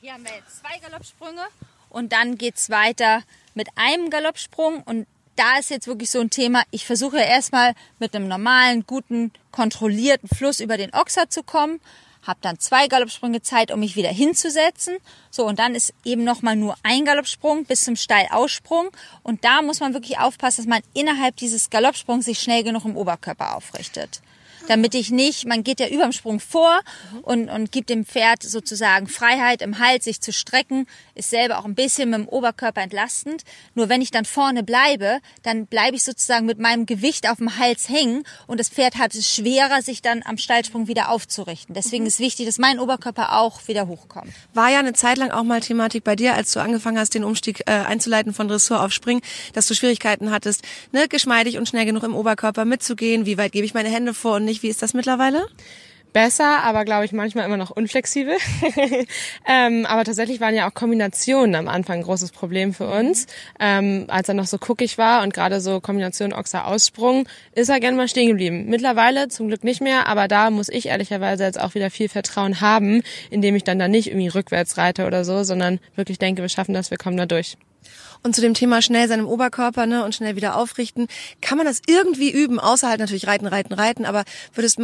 hier haben wir jetzt zwei Galoppsprünge und dann geht's weiter mit einem Galoppsprung und da ist jetzt wirklich so ein Thema, ich versuche erstmal mit einem normalen, guten, kontrollierten Fluss über den Ochser zu kommen, habe dann zwei Galoppsprünge Zeit, um mich wieder hinzusetzen. So, und dann ist eben nochmal nur ein Galoppsprung bis zum Steilaussprung. Und da muss man wirklich aufpassen, dass man innerhalb dieses Galoppsprungs sich schnell genug im Oberkörper aufrichtet damit ich nicht, man geht ja überm Sprung vor und, und gibt dem Pferd sozusagen Freiheit im Hals, sich zu strecken, ist selber auch ein bisschen mit dem Oberkörper entlastend. Nur wenn ich dann vorne bleibe, dann bleibe ich sozusagen mit meinem Gewicht auf dem Hals hängen und das Pferd hat es schwerer, sich dann am Steilsprung wieder aufzurichten. Deswegen mhm. ist wichtig, dass mein Oberkörper auch wieder hochkommt. War ja eine Zeit lang auch mal Thematik bei dir, als du angefangen hast, den Umstieg äh, einzuleiten von Dressur auf Spring, dass du Schwierigkeiten hattest, ne, geschmeidig und schnell genug im Oberkörper mitzugehen. Wie weit gebe ich meine Hände vor und nicht? Wie ist das mittlerweile? besser, aber glaube ich manchmal immer noch unflexibel. *laughs* ähm, aber tatsächlich waren ja auch Kombinationen am Anfang ein großes Problem für uns. Ähm, als er noch so guckig war und gerade so Kombination Ochser-Aussprung, ist er gerne mal stehen geblieben. Mittlerweile zum Glück nicht mehr, aber da muss ich ehrlicherweise jetzt auch wieder viel Vertrauen haben, indem ich dann da nicht irgendwie rückwärts reite oder so, sondern wirklich denke, wir schaffen das, wir kommen da durch. Und zu dem Thema schnell seinem Oberkörper ne, und schnell wieder aufrichten, kann man das irgendwie üben, außer halt natürlich reiten, reiten, reiten, aber würdest,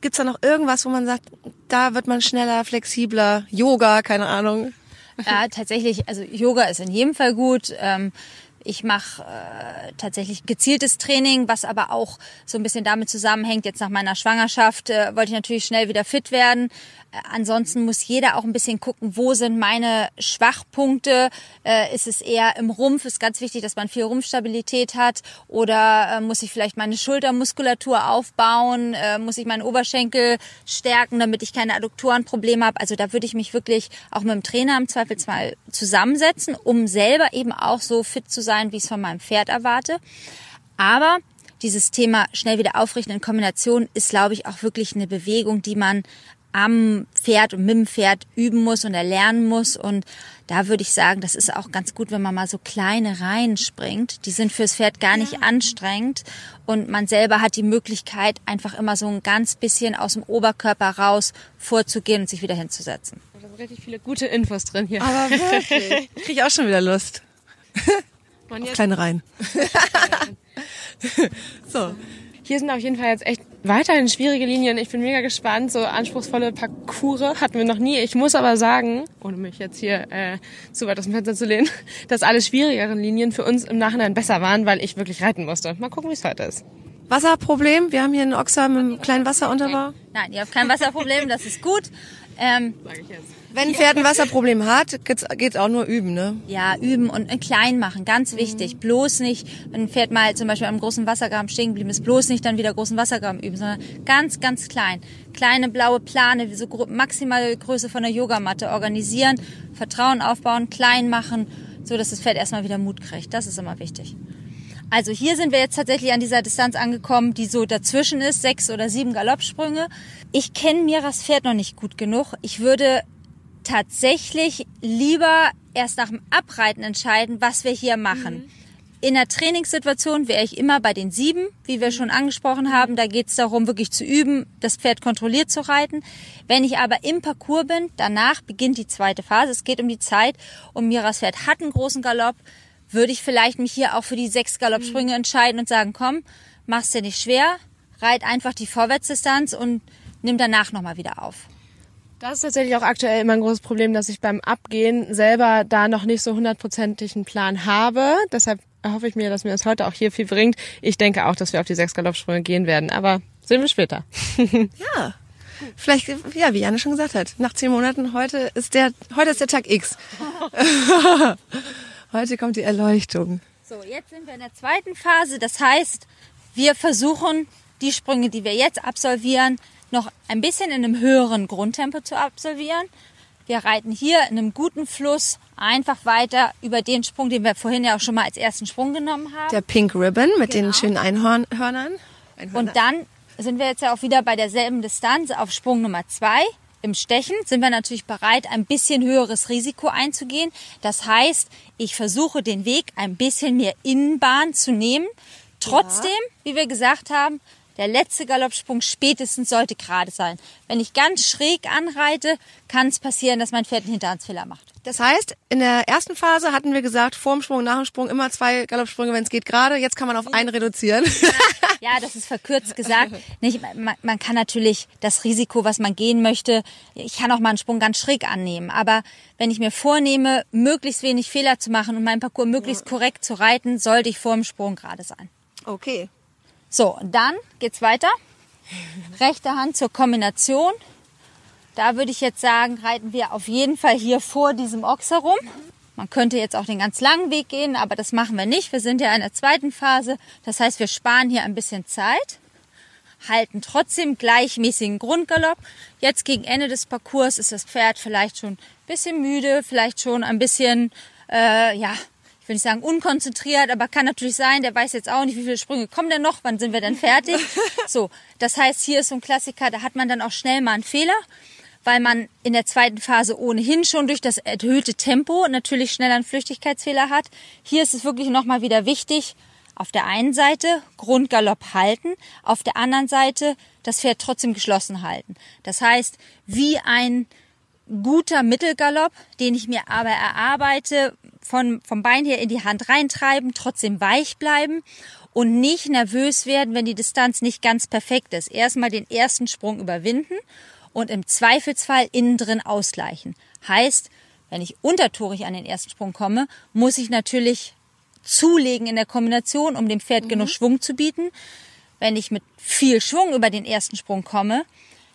gibt's da noch irgendwas, wo man sagt, da wird man schneller, flexibler, Yoga, keine Ahnung? Ja, tatsächlich, also Yoga ist in jedem Fall gut. Ähm, ich mache äh, tatsächlich gezieltes Training, was aber auch so ein bisschen damit zusammenhängt. Jetzt nach meiner Schwangerschaft äh, wollte ich natürlich schnell wieder fit werden. Äh, ansonsten muss jeder auch ein bisschen gucken, wo sind meine Schwachpunkte. Äh, ist es eher im Rumpf? Ist ganz wichtig, dass man viel Rumpfstabilität hat. Oder äh, muss ich vielleicht meine Schultermuskulatur aufbauen? Äh, muss ich meinen Oberschenkel stärken, damit ich keine Adduktorenprobleme habe? Also da würde ich mich wirklich auch mit dem Trainer im Zweifelsfall zusammensetzen, um selber eben auch so fit zu sein, wie ich es von meinem Pferd erwarte. Aber dieses Thema schnell wieder aufrichten in Kombination ist, glaube ich, auch wirklich eine Bewegung, die man am Pferd und mit dem Pferd üben muss und erlernen muss. Und da würde ich sagen, das ist auch ganz gut, wenn man mal so kleine Reihen springt. Die sind fürs Pferd gar nicht ja. anstrengend. Und man selber hat die Möglichkeit, einfach immer so ein ganz bisschen aus dem Oberkörper raus vorzugehen und sich wieder hinzusetzen. Da sind richtig viele gute Infos drin hier. Aber wirklich. *laughs* Krieg ich auch schon wieder Lust. *laughs* Auf kleine Reihen. *laughs* so. Hier sind auf jeden Fall jetzt echt weiterhin schwierige Linien. Ich bin mega gespannt. So anspruchsvolle Parcours hatten wir noch nie. Ich muss aber sagen, ohne mich jetzt hier äh, zu weit aus dem Fenster zu lehnen, *laughs* dass alle schwierigeren Linien für uns im Nachhinein besser waren, weil ich wirklich reiten musste. Mal gucken, wie es heute ist. Wasserproblem? Wir haben hier einen Ochser mit einem kleinen Wasserunterbau. Nein, ihr habt kein Wasserproblem, das ist gut. Ähm, Sag ich jetzt. Wenn ein Pferd ein Wasserproblem hat, geht's, geht's auch nur üben, ne? Ja, üben und klein machen, ganz wichtig. Mhm. Bloß nicht, wenn ein Pferd mal zum Beispiel am großen Wassergraben stehen geblieben ist, bloß nicht dann wieder großen Wassergraben üben, sondern ganz, ganz klein. Kleine blaue Plane, so maximale Größe von der Yogamatte organisieren, Vertrauen aufbauen, klein machen, so dass das Pferd erstmal wieder Mut kriegt. Das ist immer wichtig. Also hier sind wir jetzt tatsächlich an dieser Distanz angekommen, die so dazwischen ist, sechs oder sieben Galoppsprünge. Ich kenne Miras Pferd noch nicht gut genug. Ich würde tatsächlich lieber erst nach dem Abreiten entscheiden, was wir hier machen. Mhm. In der Trainingssituation wäre ich immer bei den sieben, wie wir schon angesprochen haben. Da geht es darum, wirklich zu üben, das Pferd kontrolliert zu reiten. Wenn ich aber im Parcours bin, danach beginnt die zweite Phase. Es geht um die Zeit und Miras Pferd hat einen großen Galopp. Würde ich vielleicht mich hier auch für die sechs Galoppsprünge mhm. entscheiden und sagen, komm, mach's dir nicht schwer, reit einfach die Vorwärtsdistanz und nimm danach nochmal wieder auf. Das ist tatsächlich auch aktuell immer ein großes Problem, dass ich beim Abgehen selber da noch nicht so hundertprozentigen Plan habe. Deshalb hoffe ich mir, dass mir das heute auch hier viel bringt. Ich denke auch, dass wir auf die sechs Galoppsprünge gehen werden, aber sehen wir später. *laughs* ja. Vielleicht, ja, wie Janne schon gesagt hat, nach zehn Monaten, heute ist der, heute ist der Tag X. *laughs* heute kommt die Erleuchtung. So, jetzt sind wir in der zweiten Phase. Das heißt, wir versuchen, die Sprünge, die wir jetzt absolvieren, noch ein bisschen in einem höheren Grundtempo zu absolvieren. Wir reiten hier in einem guten Fluss einfach weiter über den Sprung, den wir vorhin ja auch schon mal als ersten Sprung genommen haben. Der Pink Ribbon mit genau. den schönen Einhörnern. Einhörner. Und dann sind wir jetzt ja auch wieder bei derselben Distanz auf Sprung Nummer zwei. Im Stechen sind wir natürlich bereit, ein bisschen höheres Risiko einzugehen. Das heißt, ich versuche den Weg ein bisschen mehr Innenbahn zu nehmen. Trotzdem, ja. wie wir gesagt haben, der letzte Galoppsprung spätestens sollte gerade sein. Wenn ich ganz schräg anreite, kann es passieren, dass mein Pferd einen Hinterhandsfehler macht. Das heißt, in der ersten Phase hatten wir gesagt, vor dem Sprung, nach dem Sprung immer zwei Galoppsprünge, wenn es geht gerade. Jetzt kann man auf einen reduzieren. Ja, *laughs* das ist verkürzt gesagt. Nicht, man, man kann natürlich das Risiko, was man gehen möchte, ich kann auch mal einen Sprung ganz schräg annehmen. Aber wenn ich mir vornehme, möglichst wenig Fehler zu machen und meinen Parcours möglichst korrekt zu reiten, sollte ich vor dem Sprung gerade sein. Okay. So, dann geht's weiter. Rechte Hand zur Kombination. Da würde ich jetzt sagen, reiten wir auf jeden Fall hier vor diesem Ochs herum. Man könnte jetzt auch den ganz langen Weg gehen, aber das machen wir nicht. Wir sind ja in der zweiten Phase. Das heißt, wir sparen hier ein bisschen Zeit, halten trotzdem gleichmäßigen Grundgalopp. Jetzt gegen Ende des Parcours ist das Pferd vielleicht schon ein bisschen müde, vielleicht schon ein bisschen, äh, ja, will ich sagen, unkonzentriert, aber kann natürlich sein, der weiß jetzt auch nicht, wie viele Sprünge kommen denn noch, wann sind wir denn fertig. *laughs* so, das heißt, hier ist so ein Klassiker, da hat man dann auch schnell mal einen Fehler, weil man in der zweiten Phase ohnehin schon durch das erhöhte Tempo natürlich schneller einen Flüchtigkeitsfehler hat. Hier ist es wirklich nochmal wieder wichtig, auf der einen Seite Grundgalopp halten, auf der anderen Seite das Pferd trotzdem geschlossen halten. Das heißt, wie ein guter Mittelgalopp, den ich mir aber erarbeite, von, vom Bein her in die Hand reintreiben, trotzdem weich bleiben und nicht nervös werden, wenn die Distanz nicht ganz perfekt ist. Erstmal den ersten Sprung überwinden und im Zweifelsfall innen drin ausgleichen. Heißt, wenn ich untertourig an den ersten Sprung komme, muss ich natürlich zulegen in der Kombination, um dem Pferd mhm. genug Schwung zu bieten. Wenn ich mit viel Schwung über den ersten Sprung komme,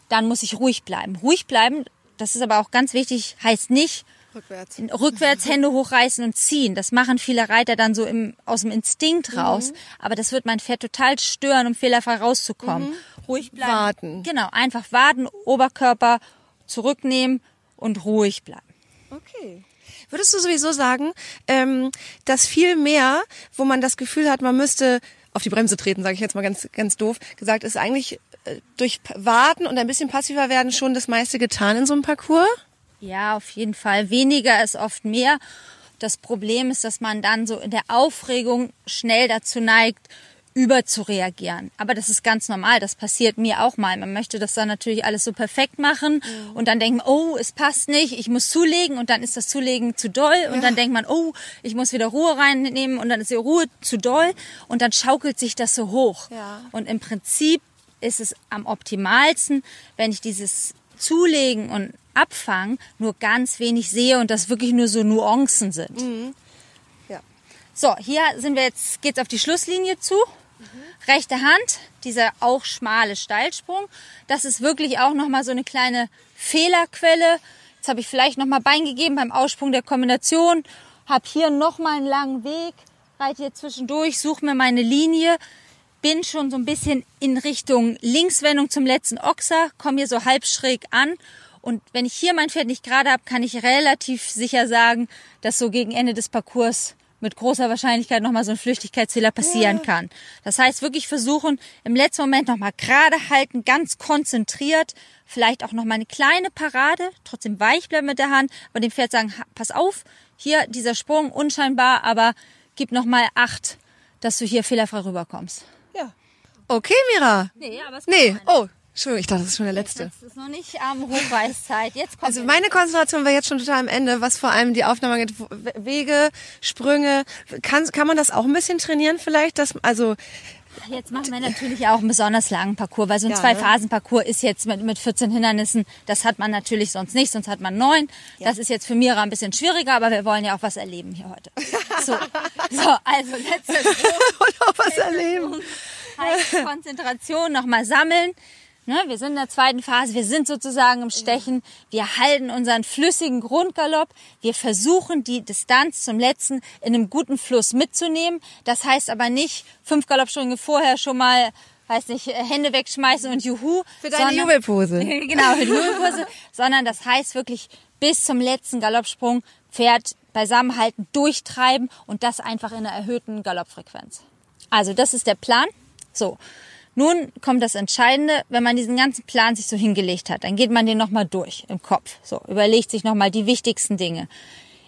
dann muss ich ruhig bleiben. Ruhig bleiben, das ist aber auch ganz wichtig, heißt nicht rückwärts, rückwärts *laughs* Hände hochreißen und ziehen. Das machen viele Reiter dann so im, aus dem Instinkt mhm. raus. Mhm. Aber das wird mein Pferd total stören, um fehlerfrei rauszukommen. Mhm. Ruhig bleiben. Warten. Genau, einfach warten, Oberkörper zurücknehmen und ruhig bleiben. Okay. Würdest du sowieso sagen, ähm, dass viel mehr, wo man das Gefühl hat, man müsste auf die Bremse treten, sage ich jetzt mal ganz ganz doof gesagt, ist eigentlich äh, durch Warten und ein bisschen passiver werden schon das meiste getan in so einem Parcours? Ja, auf jeden Fall. Weniger ist oft mehr. Das Problem ist, dass man dann so in der Aufregung schnell dazu neigt, überzureagieren. Aber das ist ganz normal, das passiert mir auch mal. Man möchte das dann natürlich alles so perfekt machen mhm. und dann denkt man, oh, es passt nicht, ich muss zulegen und dann ist das Zulegen zu doll und ja. dann denkt man, oh, ich muss wieder Ruhe reinnehmen und dann ist die Ruhe zu doll und dann schaukelt sich das so hoch. Ja. Und im Prinzip ist es am optimalsten, wenn ich dieses Zulegen und Abfangen nur ganz wenig sehe und das wirklich nur so Nuancen sind. Mhm. So, hier sind wir jetzt, geht's auf die Schlusslinie zu. Rechte Hand, dieser auch schmale Steilsprung. Das ist wirklich auch nochmal so eine kleine Fehlerquelle. Jetzt habe ich vielleicht nochmal Bein gegeben beim Aussprung der Kombination. Habe hier nochmal einen langen Weg. Reite hier zwischendurch, suche mir meine Linie. Bin schon so ein bisschen in Richtung Linkswendung zum letzten Ochser. Komme hier so halb schräg an. Und wenn ich hier mein Pferd nicht gerade habe, kann ich relativ sicher sagen, dass so gegen Ende des Parcours mit großer Wahrscheinlichkeit nochmal so ein Flüchtigkeitsfehler passieren kann. Das heißt, wirklich versuchen, im letzten Moment nochmal gerade halten, ganz konzentriert, vielleicht auch nochmal eine kleine Parade, trotzdem weich bleiben mit der Hand, aber dem Pferd sagen, pass auf, hier dieser Sprung, unscheinbar, aber gib nochmal Acht, dass du hier fehlerfrei rüberkommst. Ja. Okay, Mira. Nee, aber es Nee, oh, Entschuldigung, ich dachte, das ist schon der letzte. Das ist noch nicht am ähm, Hochweißzeit. Jetzt kommt also meine Konzentration war jetzt schon total am Ende, was vor allem die Aufnahme angeht. Wege, Sprünge. Kann, kann man das auch ein bisschen trainieren vielleicht? Dass, also Jetzt machen wir natürlich auch einen besonders langen Parcours, weil so ein ja, Zwei-Phasen-Parcours ist jetzt mit, mit 14 Hindernissen, das hat man natürlich sonst nicht, sonst hat man neun. Ja. Das ist jetzt für Mira ein bisschen schwieriger, aber wir wollen ja auch was erleben hier heute. So, so also letztes *laughs* Und auch was erleben. Heißt Konzentration, nochmal sammeln. Ne, wir sind in der zweiten Phase, wir sind sozusagen im Stechen, wir halten unseren flüssigen Grundgalopp, wir versuchen die Distanz zum letzten in einem guten Fluss mitzunehmen. Das heißt aber nicht fünf Galoppsprünge vorher schon mal weiß nicht, Hände wegschmeißen und Juhu. Für deine sondern, Jubelpose. *laughs* genau, für die Jubelpose. sondern das heißt wirklich bis zum letzten Galoppsprung Pferd beisammenhalten, durchtreiben und das einfach in einer erhöhten Galoppfrequenz. Also das ist der Plan. So. Nun kommt das Entscheidende, wenn man diesen ganzen Plan sich so hingelegt hat, dann geht man den nochmal durch im Kopf. So, überlegt sich nochmal die wichtigsten Dinge.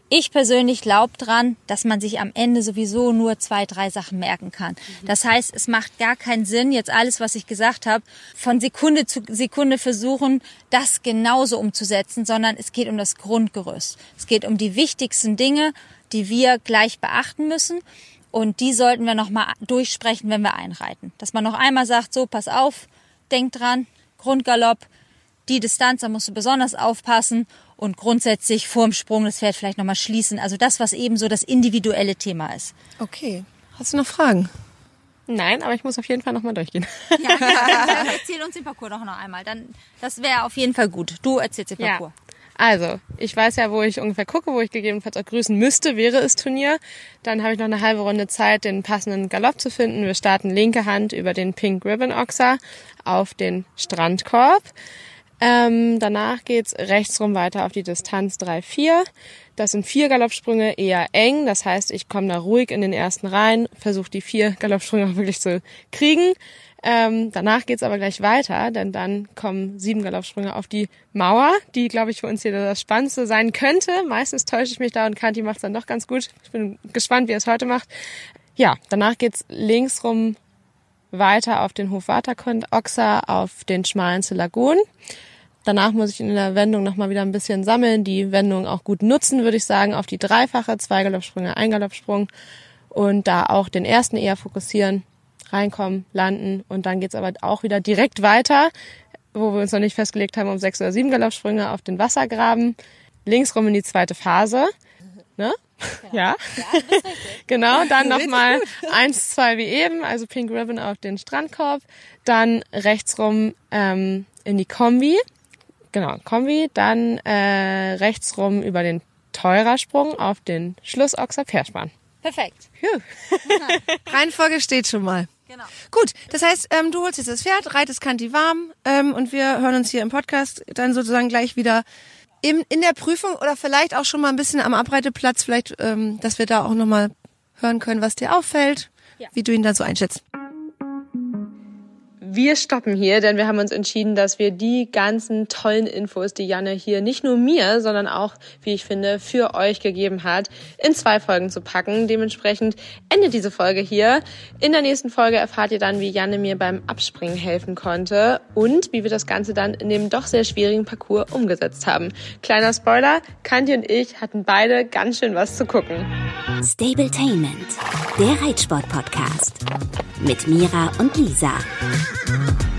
Ich persönlich glaube dran, dass man sich am Ende sowieso nur zwei, drei Sachen merken kann. Das heißt, es macht gar keinen Sinn, jetzt alles, was ich gesagt habe, von Sekunde zu Sekunde versuchen, das genauso umzusetzen, sondern es geht um das Grundgerüst. Es geht um die wichtigsten Dinge, die wir gleich beachten müssen. Und die sollten wir nochmal durchsprechen, wenn wir einreiten. Dass man noch einmal sagt, so, pass auf, denk dran, Grundgalopp, die Distanz, da musst du besonders aufpassen und grundsätzlich vorm Sprung das Pferd vielleicht nochmal schließen. Also das, was eben so das individuelle Thema ist. Okay. Hast du noch Fragen? Nein, aber ich muss auf jeden Fall nochmal durchgehen. Ja, ja, *laughs* erzähl uns den Parcours doch noch einmal. Dann, das wäre auf jeden Fall gut. Du erzählst den Parcours. Ja. Also, ich weiß ja, wo ich ungefähr gucke, wo ich gegebenenfalls auch grüßen müsste, wäre es Turnier. Dann habe ich noch eine halbe Runde Zeit, den passenden Galopp zu finden. Wir starten linke Hand über den Pink Ribbon Oxer auf den Strandkorb. Ähm, danach geht's rechts rum weiter auf die Distanz 3-4. Das sind vier Galoppsprünge eher eng. Das heißt, ich komme da ruhig in den ersten rein, versuche die vier Galoppsprünge auch wirklich zu kriegen. Ähm, danach geht's aber gleich weiter, denn dann kommen sieben Galoppsprünge auf die Mauer, die, glaube ich, für uns hier das Spannendste sein könnte. Meistens täusche ich mich da und Kanti macht's dann doch ganz gut. Ich bin gespannt, wie er es heute macht. Ja, danach geht's links rum weiter auf den Hof Waterkund Oxa, auf den schmalen Lagun. Danach muss ich in der Wendung nochmal wieder ein bisschen sammeln, die Wendung auch gut nutzen, würde ich sagen, auf die dreifache, zwei Galoppsprünge, ein Galoppsprung und da auch den ersten eher fokussieren, reinkommen, landen und dann geht's aber auch wieder direkt weiter, wo wir uns noch nicht festgelegt haben, um sechs oder sieben Galoppsprünge auf den Wassergraben, links rum in die zweite Phase, ne? Ja, ja genau. Dann nochmal eins, zwei wie eben, also Pink Ribbon auf den Strandkorb. Dann rechts rum ähm, in die Kombi. Genau, Kombi. Dann äh, rechts rum über den Teurarsprung auf den Schlussochser Perspann. Perfekt. Reihenfolge steht schon mal. Genau. Gut, das heißt, ähm, du holst jetzt das Pferd, reitest Kanti warm ähm, und wir hören uns hier im Podcast dann sozusagen gleich wieder in, in der Prüfung oder vielleicht auch schon mal ein bisschen am Abreiteplatz, vielleicht, ähm, dass wir da auch nochmal hören können, was dir auffällt, ja. wie du ihn da so einschätzt wir stoppen hier, denn wir haben uns entschieden, dass wir die ganzen tollen Infos, die Janne hier nicht nur mir, sondern auch, wie ich finde, für euch gegeben hat, in zwei Folgen zu packen. Dementsprechend endet diese Folge hier. In der nächsten Folge erfahrt ihr dann, wie Janne mir beim Abspringen helfen konnte und wie wir das Ganze dann in dem doch sehr schwierigen Parcours umgesetzt haben. Kleiner Spoiler, Kanti und ich hatten beide ganz schön was zu gucken. Stabletainment, der Reitsport-Podcast mit Mira und Lisa. Mm-hmm.